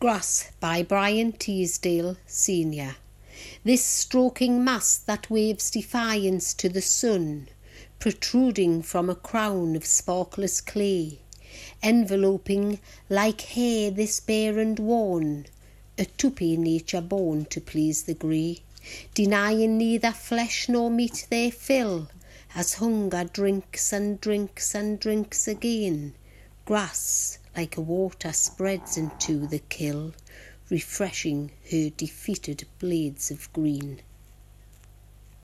Grass by Brian Teasdale, Senior. This stroking mass that waves defiance to the sun, protruding from a crown of sparkless clay, enveloping like hair this bare and worn, a tuppy nature born to please the grey, denying neither flesh nor meat their fill, as hunger drinks and drinks and drinks again. Grass like a water spreads into the kill, refreshing her defeated blades of green.